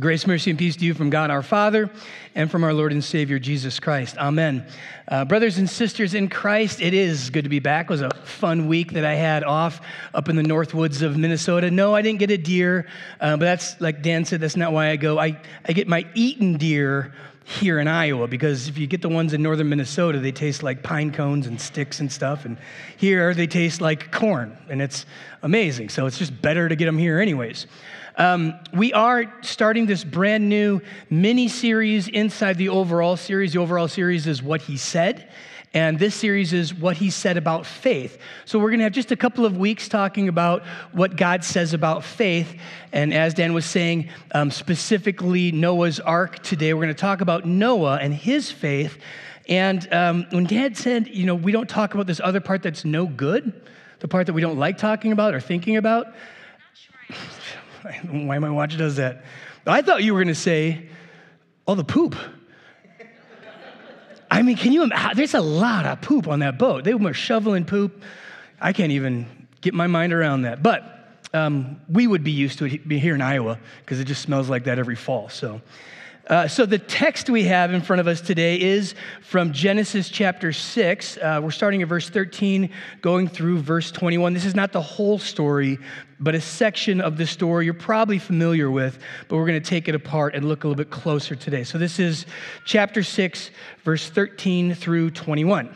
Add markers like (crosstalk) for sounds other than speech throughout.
Grace, mercy, and peace to you from God our Father and from our Lord and Savior Jesus Christ. Amen. Uh, brothers and sisters in Christ, it is good to be back. It was a fun week that I had off up in the north woods of Minnesota. No, I didn't get a deer, uh, but that's like Dan said, that's not why I go. I, I get my eaten deer here in Iowa because if you get the ones in northern Minnesota, they taste like pine cones and sticks and stuff. And here they taste like corn, and it's amazing. So it's just better to get them here, anyways. Um, we are starting this brand new mini series inside the overall series. The overall series is What He Said. And this series is what he said about faith. So, we're going to have just a couple of weeks talking about what God says about faith. And as Dan was saying, um, specifically Noah's Ark today, we're going to talk about Noah and his faith. And um, when Dan said, you know, we don't talk about this other part that's no good, the part that we don't like talking about or thinking about, (laughs) why my watch does that. I thought you were going to say, oh, the poop. I mean, can you imagine? There's a lot of poop on that boat. They were shoveling poop. I can't even get my mind around that. But um, we would be used to it here in Iowa because it just smells like that every fall. So uh, so, the text we have in front of us today is from Genesis chapter 6. Uh, we're starting at verse 13, going through verse 21. This is not the whole story, but a section of the story you're probably familiar with, but we're going to take it apart and look a little bit closer today. So, this is chapter 6, verse 13 through 21.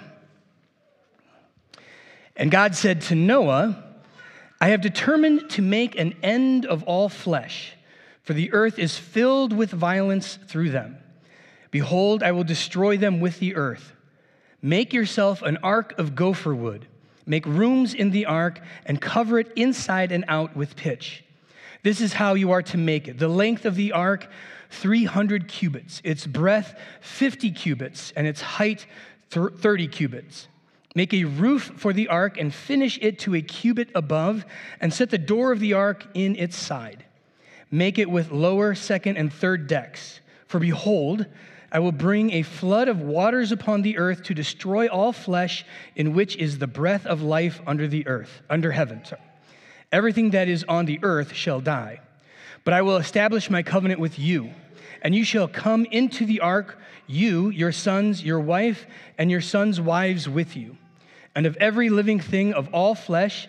And God said to Noah, I have determined to make an end of all flesh for the earth is filled with violence through them. Behold, I will destroy them with the earth. Make yourself an ark of gopher wood. Make rooms in the ark and cover it inside and out with pitch. This is how you are to make it. The length of the ark, 300 cubits, its breadth, 50 cubits, and its height, 30 cubits. Make a roof for the ark and finish it to a cubit above, and set the door of the ark in its side. Make it with lower, second, and third decks. For behold, I will bring a flood of waters upon the earth to destroy all flesh in which is the breath of life under the earth, under heaven. Sorry. Everything that is on the earth shall die. But I will establish my covenant with you, and you shall come into the ark, you, your sons, your wife, and your sons' wives with you. And of every living thing of all flesh,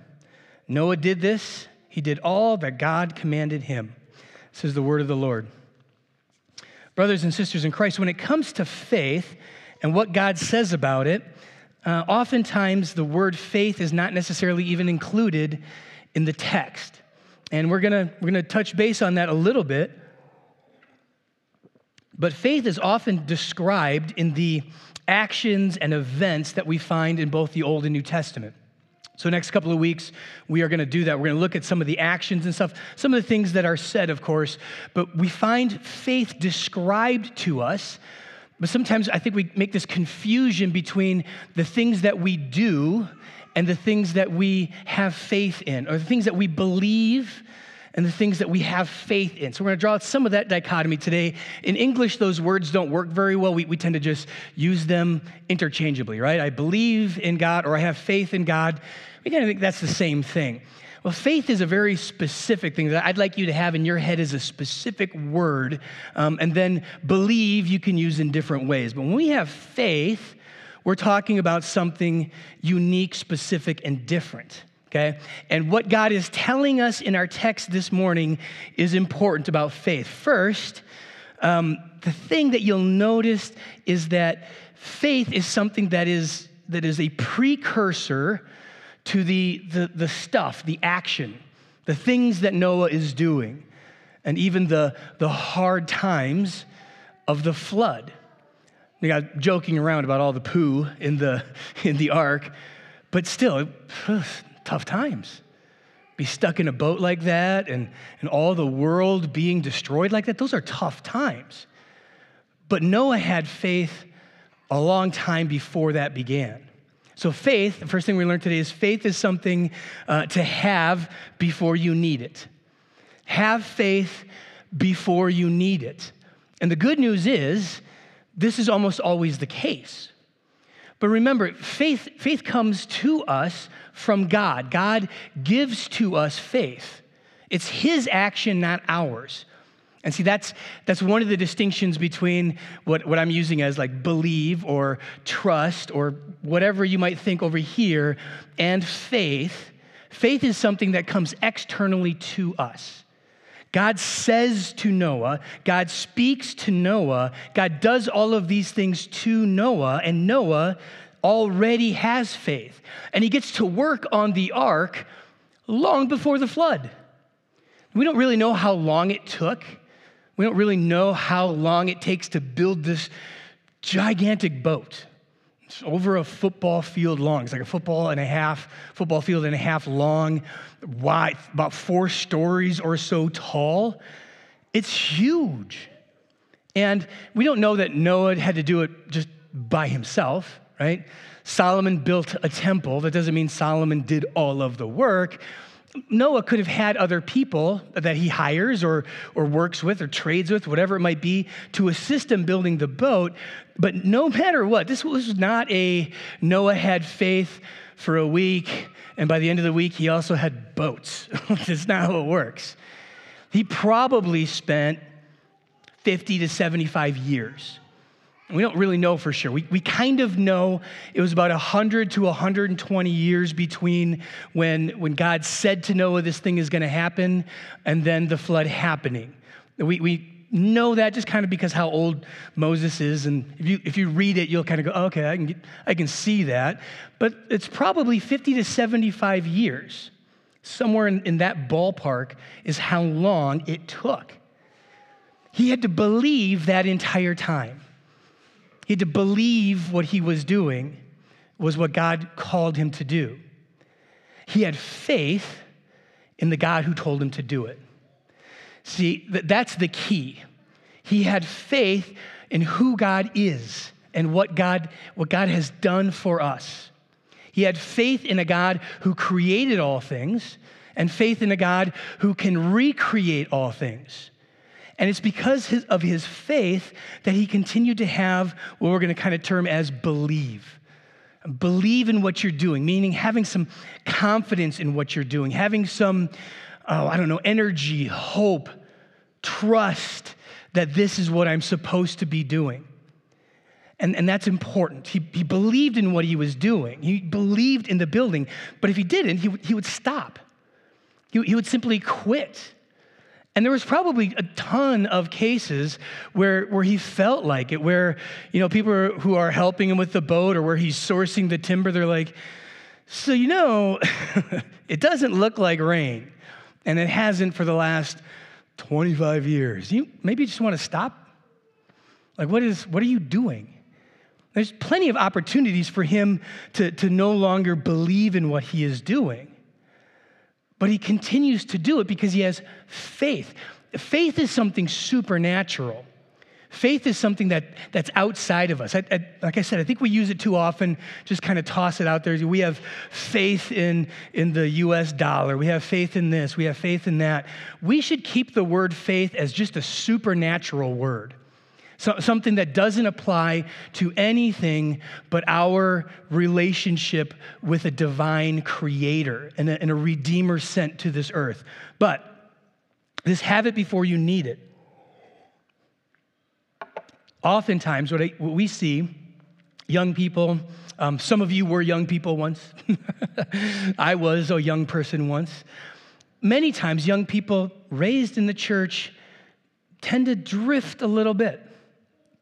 Noah did this, he did all that God commanded him. Is the word of the Lord. Brothers and sisters in Christ, when it comes to faith and what God says about it, uh, oftentimes the word faith is not necessarily even included in the text. And we're going we're going to touch base on that a little bit. But faith is often described in the actions and events that we find in both the Old and New Testament. So, next couple of weeks, we are going to do that. We're going to look at some of the actions and stuff, some of the things that are said, of course, but we find faith described to us. But sometimes I think we make this confusion between the things that we do and the things that we have faith in, or the things that we believe and the things that we have faith in. So we're going to draw out some of that dichotomy today. In English, those words don't work very well. We, we tend to just use them interchangeably, right? I believe in God or I have faith in God. We kind of think that's the same thing. Well, faith is a very specific thing that I'd like you to have in your head as a specific word, um, and then believe you can use in different ways. But when we have faith, we're talking about something unique, specific, and different okay? And what God is telling us in our text this morning is important about faith. First, um, the thing that you'll notice is that faith is something that is, that is a precursor to the, the, the stuff, the action, the things that Noah is doing, and even the, the hard times of the flood. We got joking around about all the poo in the, (laughs) in the ark, but still, (sighs) tough times be stuck in a boat like that and, and all the world being destroyed like that. Those are tough times. But Noah had faith a long time before that began. So, faith, the first thing we learned today is faith is something uh, to have before you need it. Have faith before you need it. And the good news is, this is almost always the case. But remember, faith, faith comes to us from God. God gives to us faith. It's His action, not ours. And see, that's, that's one of the distinctions between what, what I'm using as like believe or trust or whatever you might think over here and faith. Faith is something that comes externally to us. God says to Noah, God speaks to Noah, God does all of these things to Noah, and Noah already has faith. And he gets to work on the ark long before the flood. We don't really know how long it took. We don't really know how long it takes to build this gigantic boat. It's over a football field long. It's like a football and a half, football field and a half long, wide, about four stories or so tall. It's huge. And we don't know that Noah had to do it just by himself, right? Solomon built a temple. That doesn't mean Solomon did all of the work. Noah could have had other people that he hires or, or works with or trades with, whatever it might be, to assist him building the boat. But no (laughs) matter what, this was not a Noah had faith for a week, and by the end of the week, he also had boats. (laughs) That's not how it works. He probably spent 50 to 75 years we don't really know for sure. We, we kind of know it was about 100 to 120 years between when, when God said to Noah, this thing is going to happen, and then the flood happening. We, we know that just kind of because how old Moses is. And if you, if you read it, you'll kind of go, okay, I can, get, I can see that. But it's probably 50 to 75 years. Somewhere in, in that ballpark is how long it took. He had to believe that entire time. He had to believe what he was doing was what God called him to do. He had faith in the God who told him to do it. See, that's the key. He had faith in who God is and what God, what God has done for us. He had faith in a God who created all things and faith in a God who can recreate all things. And it's because of his faith that he continued to have what we're going to kind of term as believe. Believe in what you're doing, meaning having some confidence in what you're doing, having some, oh, I don't know, energy, hope, trust that this is what I'm supposed to be doing. And, and that's important. He, he believed in what he was doing, he believed in the building, but if he didn't, he, he would stop. He, he would simply quit. And there was probably a ton of cases where, where he felt like it, where, you know, people who are helping him with the boat or where he's sourcing the timber, they're like, so, you know, (laughs) it doesn't look like rain. And it hasn't for the last 25 years. You maybe you just want to stop? Like, what is what are you doing? There's plenty of opportunities for him to, to no longer believe in what he is doing. But he continues to do it because he has faith. Faith is something supernatural. Faith is something that, that's outside of us. I, I, like I said, I think we use it too often, just kind of toss it out there. We have faith in, in the US dollar. We have faith in this. We have faith in that. We should keep the word faith as just a supernatural word so, something that doesn't apply to anything but our relationship with a divine creator and a, and a redeemer sent to this earth. But this have it before you need it. Oftentimes, what, I, what we see, young people, um, some of you were young people once. (laughs) I was a young person once. Many times, young people raised in the church tend to drift a little bit.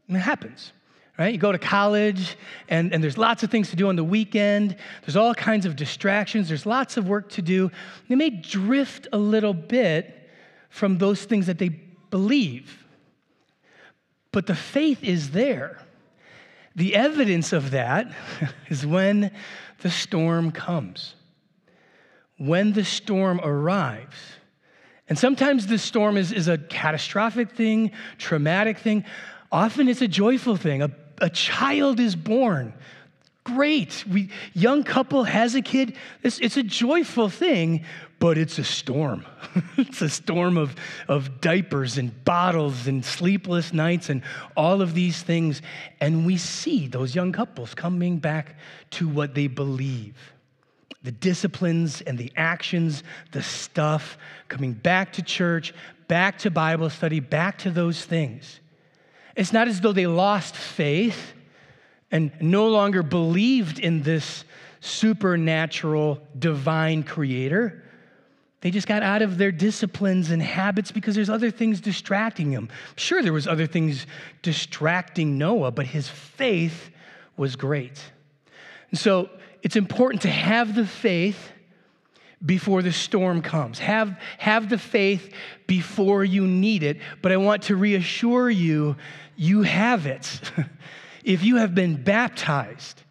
And it happens, right? You go to college, and, and there's lots of things to do on the weekend. There's all kinds of distractions. There's lots of work to do. They may drift a little bit from those things that they believe. But the faith is there. The evidence of that (laughs) is when the storm comes. when the storm arrives. And sometimes the storm is, is a catastrophic thing, traumatic thing. Often it's a joyful thing. A, a child is born. Great. We, young couple has a kid. It's, it's a joyful thing, but it's a storm. (laughs) it's a storm of, of diapers and bottles and sleepless nights and all of these things. And we see those young couples coming back to what they believe the disciplines and the actions, the stuff, coming back to church, back to Bible study, back to those things. It's not as though they lost faith and no longer believed in this supernatural divine creator. They just got out of their disciplines and habits because there's other things distracting them. Sure, there was other things distracting Noah, but his faith was great. And so it's important to have the faith before the storm comes. Have, have the faith before you need it, but I want to reassure you, you have it. (laughs) if you have been baptized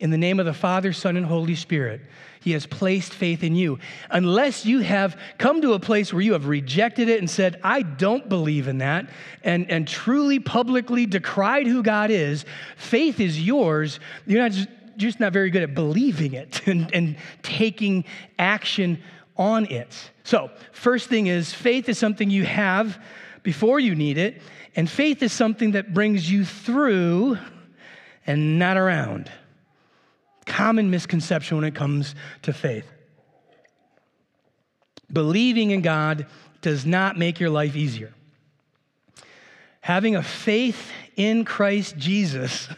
in the name of the Father, Son, and Holy Spirit, he has placed faith in you. Unless you have come to a place where you have rejected it and said, I don't believe in that, and, and truly publicly decried who God is, faith is yours. You're not just, just not very good at believing it (laughs) and, and taking action on it. So, first thing is faith is something you have before you need it, and faith is something that brings you through and not around common misconception when it comes to faith. Believing in God does not make your life easier. Having a faith in Christ Jesus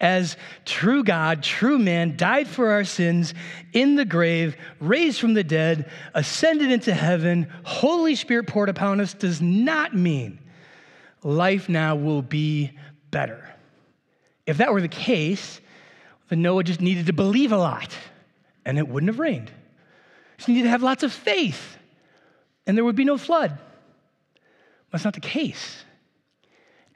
as true God, true man, died for our sins in the grave, raised from the dead, ascended into heaven, Holy Spirit poured upon us does not mean life now will be better. If that were the case, then Noah just needed to believe a lot and it wouldn't have rained. He needed to have lots of faith and there would be no flood. That's not the case.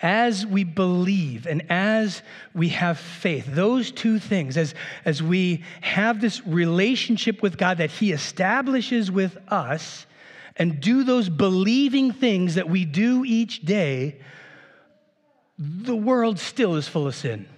As we believe and as we have faith, those two things, as, as we have this relationship with God that He establishes with us, and do those believing things that we do each day, the world still is full of sin.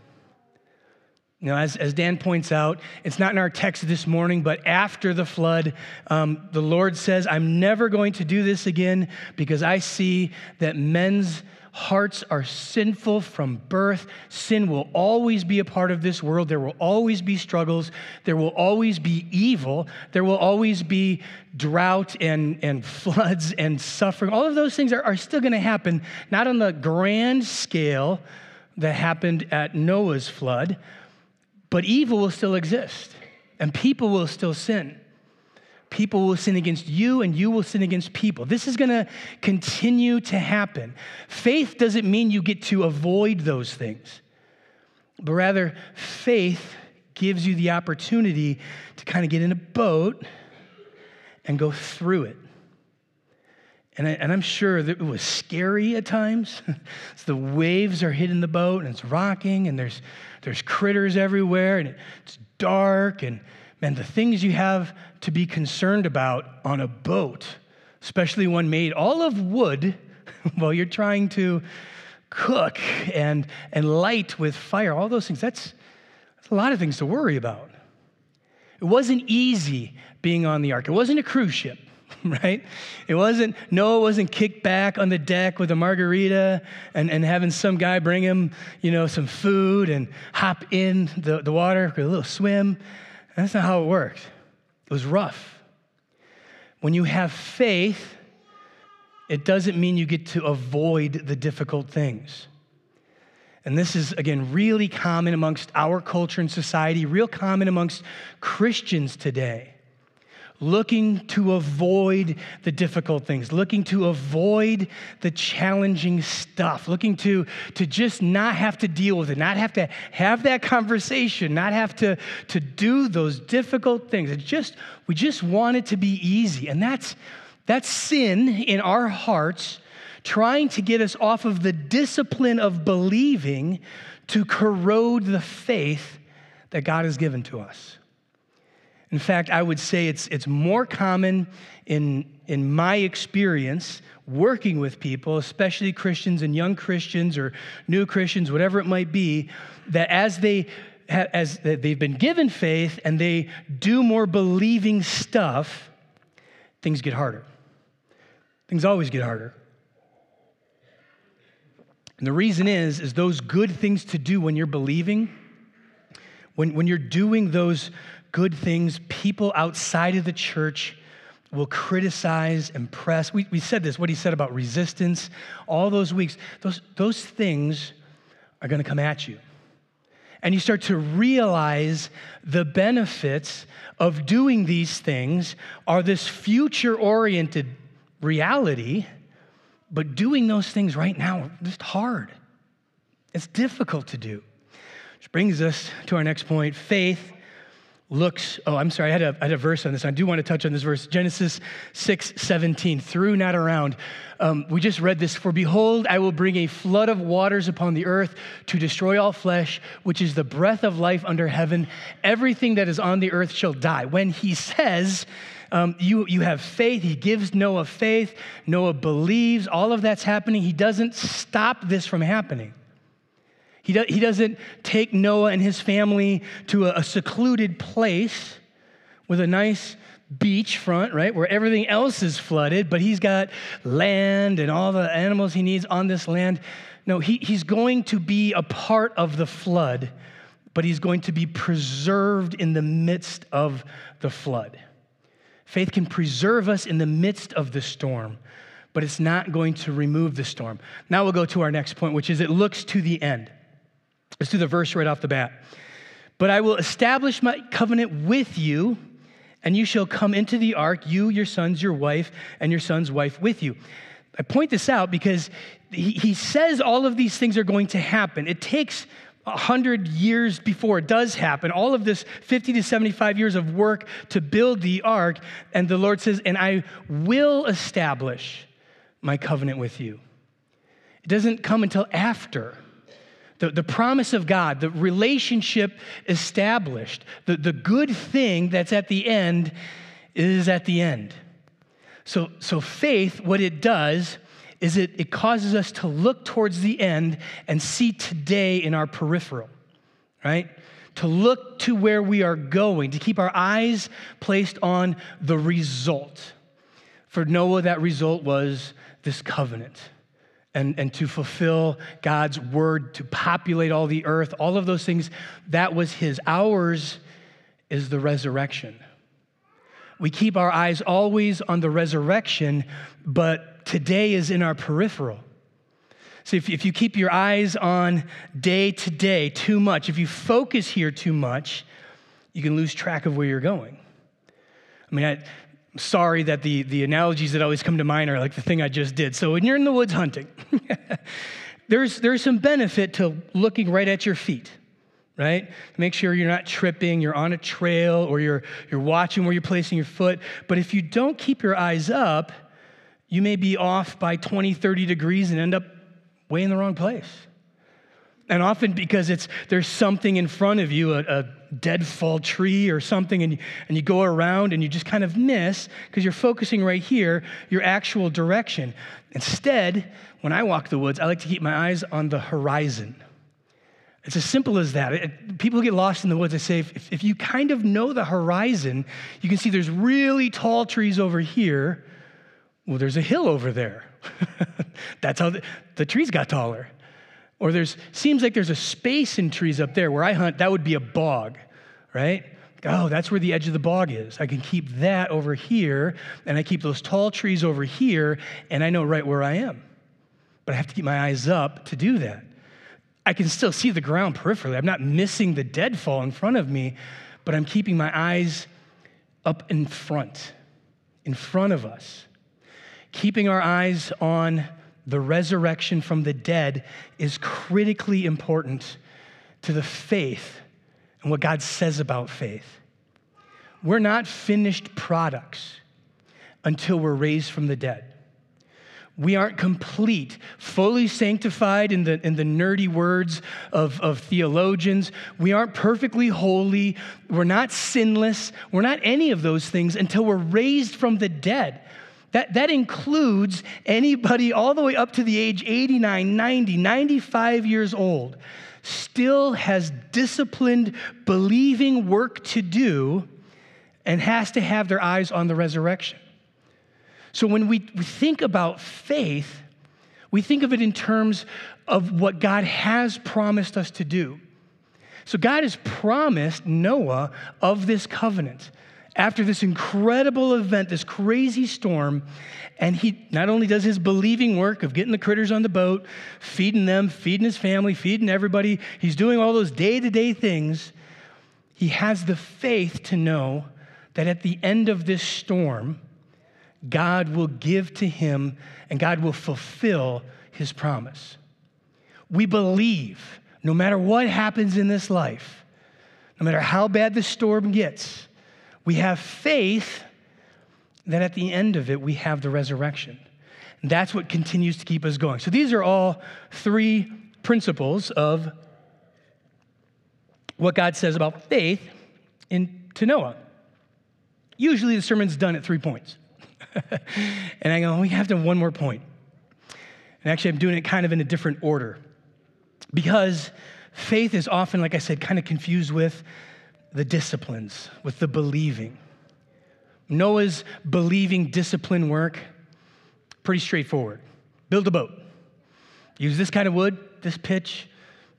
You know, as, as Dan points out, it's not in our text this morning, but after the flood, um, the Lord says, I'm never going to do this again because I see that men's hearts are sinful from birth. Sin will always be a part of this world. There will always be struggles. There will always be evil. There will always be drought and, and (laughs) floods and suffering. All of those things are, are still going to happen, not on the grand scale that happened at Noah's flood but evil will still exist, and people will still sin. People will sin against you, and you will sin against people. This is gonna continue to happen. Faith doesn't mean you get to avoid those things, but rather, faith gives you the opportunity to kind of get in a boat and go through it. And, I, am sure that it was scary at times. (laughs) so the waves are hitting the boat and it's rocking and there's, there's critters everywhere and it's dark. And man, the things you have to be concerned about on a boat, especially one made all of wood (laughs) while you're trying to cook and, and light with fire, all those things, that's, that's a lot of things to worry about. It wasn't easy being on the ark, it wasn't a cruise ship. (laughs) right? It wasn't, Noah wasn't kicked back on the deck with a margarita and, and having some guy bring him, you know, some food and hop in the, the water for a little swim. That's not how it worked. It was rough. When you have faith, it doesn't mean you get to avoid the difficult things. And this is, again, really common amongst our culture and society, real common amongst Christians today looking to avoid the difficult things, looking to avoid the challenging stuff, looking to, to just not have to deal with it, not have to have that conversation, not have to, to do those difficult things. It just, we just want it to be easy. And that's, that's sin in our hearts trying to get us off of the discipline of believing to corrode the faith that God has given to us. In fact, I would say it's, it's more common in, in my experience working with people, especially Christians and young Christians or new Christians, whatever it might be, that as they as they've been given faith and they do more believing stuff, things get harder. Things always get harder. And the reason is, is those good things to do when you're believing, when, when you're doing those good things, people outside of the church will criticize and press. We, we said this, what he said about resistance, all those weeks, those, those things are going to come at you. And you start to realize the benefits of doing these things are this future oriented reality, but doing those things right now is hard. It's difficult to do. Which brings us to our next point faith looks, oh, I'm sorry, I had, a, I had a verse on this. I do want to touch on this verse Genesis 6 17, through, not around. Um, we just read this For behold, I will bring a flood of waters upon the earth to destroy all flesh, which is the breath of life under heaven. Everything that is on the earth shall die. When he says, um, you, you have faith. He gives Noah faith. Noah believes. All of that's happening. He doesn't stop this from happening. He, do, he doesn't take Noah and his family to a, a secluded place with a nice beach front, right, where everything else is flooded, but he's got land and all the animals he needs on this land. No, he, he's going to be a part of the flood, but he's going to be preserved in the midst of the flood. Faith can preserve us in the midst of the storm, but it's not going to remove the storm. Now we'll go to our next point, which is it looks to the end. Let's do the verse right off the bat. But I will establish my covenant with you, and you shall come into the ark, you, your sons, your wife, and your son's wife with you. I point this out because he, he says all of these things are going to happen. It takes 100 years before it does happen, all of this 50 to 75 years of work to build the ark, and the Lord says, And I will establish my covenant with you. It doesn't come until after the, the promise of God, the relationship established, the, the good thing that's at the end is at the end. So, so faith, what it does is it, it causes us to look towards the end and see today in our peripheral, right? To look to where we are going, to keep our eyes placed on the result. For Noah, that result was this covenant and, and to fulfill God's word, to populate all the earth, all of those things, that was his. Ours is the resurrection. We keep our eyes always on the resurrection, but today is in our peripheral. So if, if you keep your eyes on day to day too much, if you focus here too much, you can lose track of where you're going. I mean, I, sorry that the, the analogies that always come to mind are like the thing I just did. So when you're in the woods hunting, (laughs) there's, there's some benefit to looking right at your feet, right? Make sure you're not tripping, you're on a trail, or you're, you're watching where you're placing your foot. But if you don't keep your eyes up, you may be off by 20, 30 degrees and end up way in the wrong place. And often because it's there's something in front of you, a, a deadfall tree or something, and you, and you go around and you just kind of miss because you're focusing right here, your actual direction. Instead, when I walk the woods, I like to keep my eyes on the horizon. It's as simple as that. It, people get lost in the woods. I say, if, if you kind of know the horizon, you can see there's really tall trees over here. Well, there's a hill over there. (laughs) That's how the, the trees got taller. Or there's seems like there's a space in trees up there where I hunt, that would be a bog, right? Oh, that's where the edge of the bog is. I can keep that over here, and I keep those tall trees over here, and I know right where I am. But I have to keep my eyes up to do that. I can still see the ground peripherally. I'm not missing the deadfall in front of me, but I'm keeping my eyes up in front, in front of us. Keeping our eyes on the resurrection from the dead is critically important to the faith and what God says about faith. We're not finished products until we're raised from the dead. We aren't complete, fully sanctified in the, in the nerdy words of, of theologians. We aren't perfectly holy. We're not sinless. We're not any of those things until we're raised from the dead. That, that includes anybody all the way up to the age 89, 90, 95 years old, still has disciplined, believing work to do and has to have their eyes on the resurrection. So when we, we think about faith, we think of it in terms of what God has promised us to do. So God has promised Noah of this covenant after this incredible event, this crazy storm, and he not only does his believing work of getting the critters on the boat, feeding them, feeding his family, feeding everybody, he's doing all those day to day things. He has the faith to know that at the end of this storm, God will give to him and God will fulfill his promise. We believe no matter what happens in this life, no matter how bad the storm gets, we have faith that at the end of it, we have the resurrection. That's what continues to keep us going. So these are all three principles of what God says about faith in to Noah. Usually the sermon's done at three points. (laughs) and I go, we have to have one more point. And actually, I'm doing it kind of in a different order because faith is often, like I said, kind of confused with the disciplines, with the believing. Noah's believing discipline work, pretty straightforward. Build a boat. Use this kind of wood, this pitch,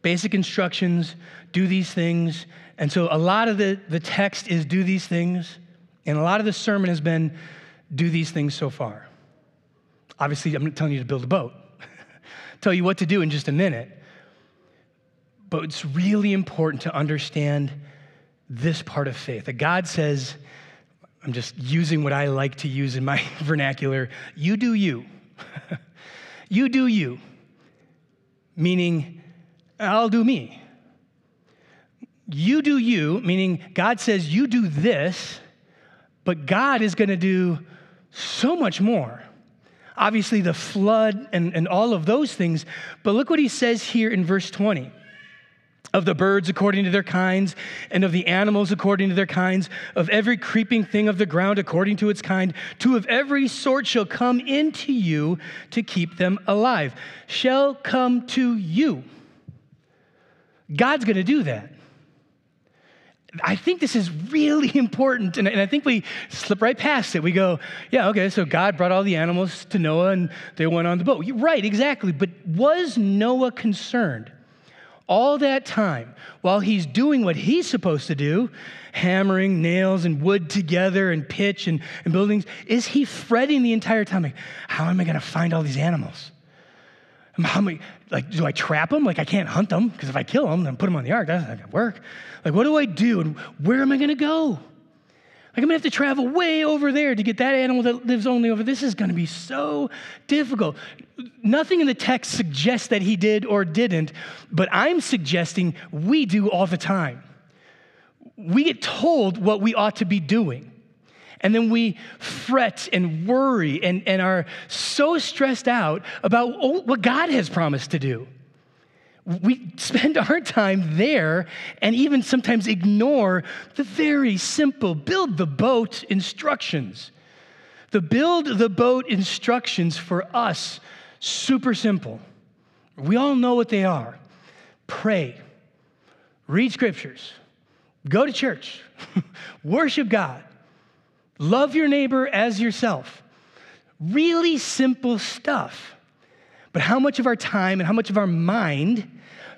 basic instructions, do these things. And so a lot of the, the text is do these things. And a lot of the sermon has been do these things so far. Obviously, I'm not telling you to build a boat. (laughs) Tell you what to do in just a minute. But it's really important to understand this part of faith that God says, I'm just using what I like to use in my (laughs) vernacular you do you. (laughs) you do you. Meaning, I'll do me. You do you, meaning God says, you do this, but God is going to do so much more. Obviously, the flood and, and all of those things. But look what he says here in verse 20 of the birds according to their kinds, and of the animals according to their kinds, of every creeping thing of the ground according to its kind, two of every sort shall come into you to keep them alive. Shall come to you. God's going to do that. I think this is really (laughs) important, and, I think we slip right past it. We go, yeah, okay, so God brought all the animals to Noah and they went on the boat. Right, exactly. But was Noah concerned all that time while he's doing what he's supposed to do, hammering nails and wood together and pitch and, and buildings? Is he fretting the entire time? Like, how am I going to find all these animals? How many, like, do I trap them? Like, I can't hunt them because if I kill them, then put them on the ark. That's not going to work. Like, what do I do? And where am I going to go? Like, I'm to have to travel way over there to get that animal that lives only over. This is to be so difficult. Nothing in the text suggests that he did or didn't, but I'm suggesting we do all the time. We get told what we ought to be doing. And then we fret and worry and, and are so stressed out about what God has promised to do. We spend our time there and even sometimes ignore the very simple build the boat instructions. The build the boat instructions for us, super simple. We all know what they are pray, read scriptures, go to church, (laughs) worship God, Love your neighbor as yourself. Really simple stuff. But how much of our time and how much of our mind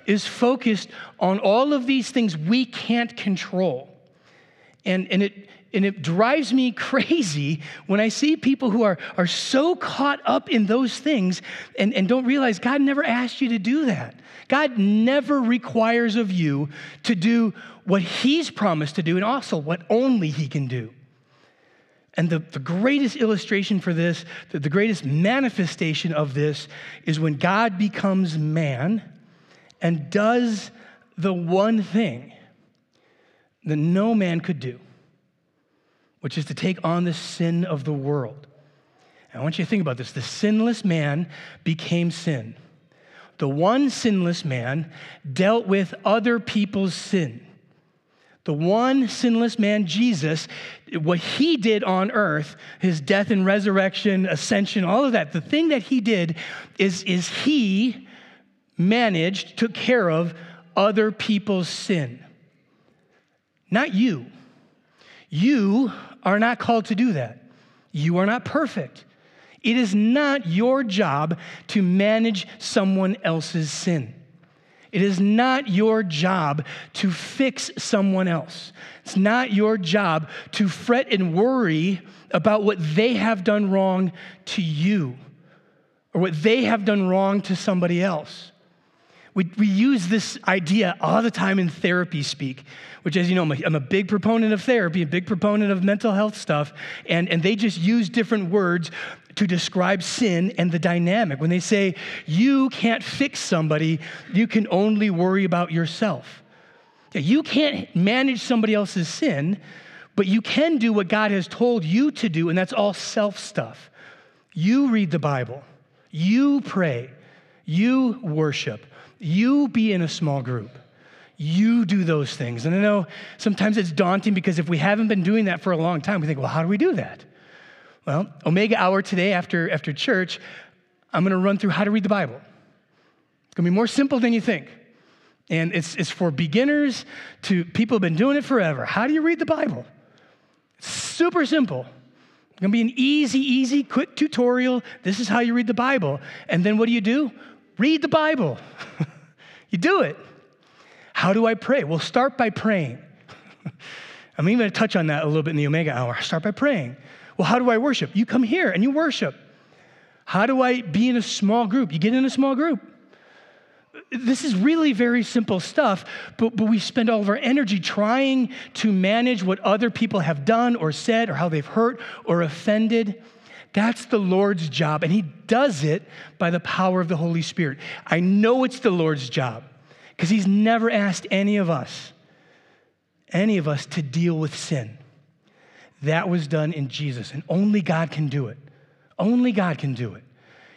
is focused on all of these things we can't control? And, and, it, and it drives me (laughs) crazy when I see people who are, are so caught up in those things and, and don't realize God never asked you to do that. God never requires of you to do what He's promised to do and also what only He can do. And the, the greatest illustration for this, the, the greatest manifestation of this, is when God becomes man and does the one thing that no man could do, which is to take on the sin of the world. I want you to think about this. The sinless man became sin. The one sinless man dealt with other people's sin. The one sinless man, Jesus, what he did on earth, his death and resurrection, ascension, all of that, the thing that he did is, is he managed, took care of other people's sin. Not you. You are not called to do that. You are not perfect. It is not your job to manage someone else's sin. It is not your job to fix someone else. It's not your job to fret and worry about what they have done wrong to you or what they have done wrong to somebody else. We, we use this idea all the time in therapy speak, which, as you know, I'm a, I'm a big proponent of therapy, a big proponent of mental health stuff, and, and they just use different words to describe sin and the dynamic. When they say, you can't fix somebody, you can only worry about yourself. You can't manage somebody else's sin, but you can do what God has told you to do, and that's all self stuff. You read the Bible, you pray, you worship, you be in a small group. You do those things. And I know sometimes it's daunting because if we haven't been doing that for a long time, we think, well, how do we do that? Well, Omega Hour today after, after church, I'm going to run through how to read the Bible. It's going to be more simple than you think. And it's, it's for beginners to people who've been doing it forever. How do you read the Bible? Super simple. It's going to be an easy, easy, quick tutorial. This is how you read the Bible. And then what do you do? Read the Bible. (laughs) you do it. How do I pray? Well, start by praying. (laughs) I'm even going to touch on that a little bit in the Omega Hour. Start by praying. Well, how do I worship? You come here and you worship. How do I be in a small group? You get in a small group. This is really very simple stuff, but, but we spend all of our energy trying to manage what other people have done or said or how they've hurt or offended. That's the Lord's job, and He does it by the power of the Holy Spirit. I know it's the Lord's job because He's never asked any of us, any of us, to deal with sin. That was done in Jesus, and only God can do it. Only God can do it.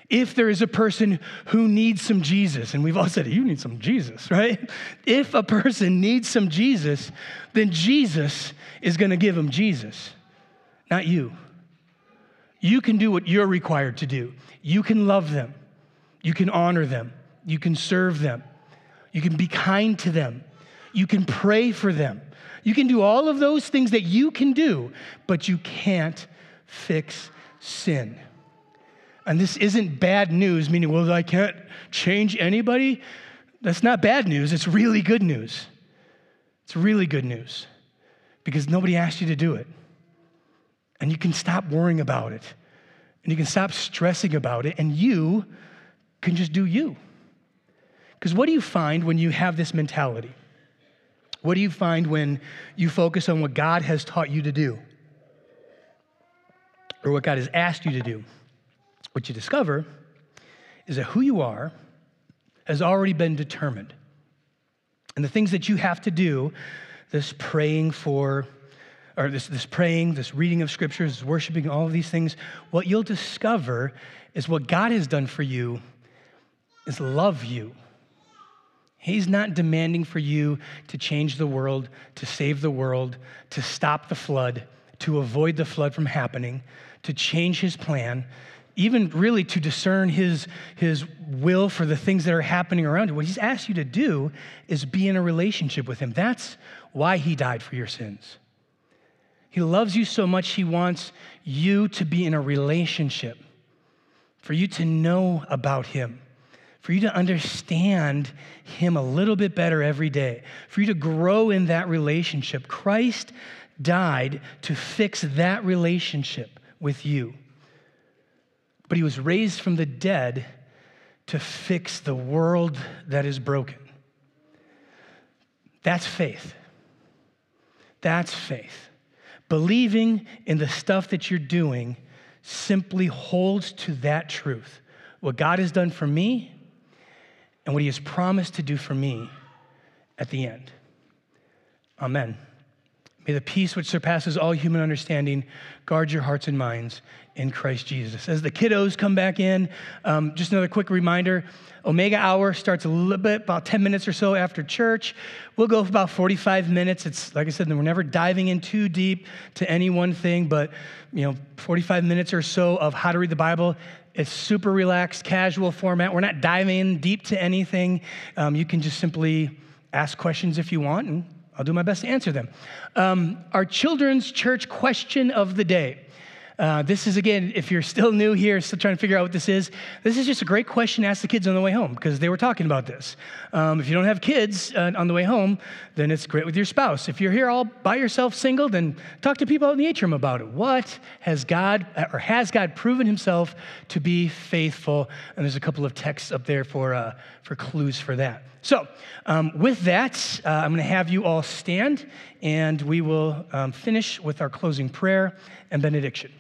If there is a person who needs some Jesus, and we've all said, you need some Jesus, right? If a person needs some Jesus, then Jesus is to give him Jesus, not you. You can do what you're required to do. You can love them. You can honor them. You can serve them. You can be kind to them. You can pray for them. You can do all of those things that you can do, but you can't fix sin. And this isn't bad news, meaning, well, I can't change anybody. That's not bad news. It's really good news. It's really good news because nobody asked you to do it. And you can stop worrying about it. And you can stop stressing about it. And you can just do you. Because what do you find when you have this mentality? What do you find when you focus on what God has taught you to do? Or what God has asked you to do? What you discover is that who you are has already been determined. And the things that you have to do, this praying for, or this, this praying, this reading of scriptures, this worshiping, all of these things, what you'll discover is what God has done for you is love you He's not demanding for you to change the world, to save the world, to stop the flood, to avoid the flood from happening, to change his plan, even really to discern his, his will for the things that are happening around you. What he's asked you to do is be in a relationship with him. That's why he died for your sins. He loves you so much, he wants you to be in a relationship, for you to know about him for you to understand Him a little bit better every day, for you to grow in that relationship. Christ died to fix that relationship with you. But He was raised from the dead to fix the world that is broken. That's faith. That's faith. Believing in the stuff that you're doing simply holds to that truth. What God has done for me, and what he has promised to do for me at the end. Amen. May the peace which surpasses all human understanding guard your hearts and minds in Christ Jesus. As the kiddos come back in, um, just another quick reminder Omega Hour starts a little bit, about 10 minutes or so after church. We'll go for about 45 minutes. It's like I said, we're never diving in too deep to any one thing, but you know, 45 minutes or so of how to read the Bible. It's super relaxed, casual format. We're not diving in deep to anything. Um, you can just simply ask questions if you want, and I'll do my best to answer them. Um, our children's church question of the day. Uh, this is, again, if you're still new here, still trying to figure out what this is, this is just a great question to ask the kids on the way home because they were talking about this. Um, if you don't have kids uh, on the way home, then it's great with your spouse. If you're here all by yourself, single, then talk to people out in the atrium about it. What has God, or has God proven himself to be faithful? And there's a couple of texts up there for, uh, for clues for that. So, um, with that, uh, I'm going to have you all stand and we will um, finish with our closing prayer and benediction.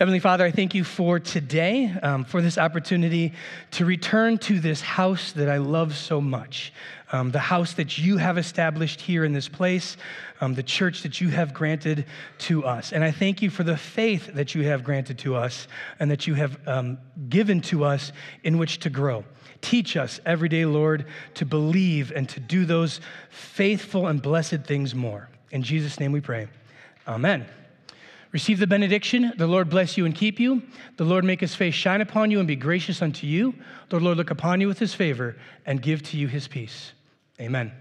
Heavenly Father, I thank you for today, um, for this opportunity to return to this house that I love so much, um, the house that you have established here in this place, um, the church that you have granted to us. And I thank you for the faith that you have granted to us and that you have um, given to us in which to grow. Teach us every day, Lord, to believe and to do those faithful and blessed things more. In Jesus' name we pray. Amen. Receive the benediction. The Lord bless you and keep you. The Lord make his face shine upon you and be gracious unto you. The Lord look upon you with his favor and give to you his peace. Amen.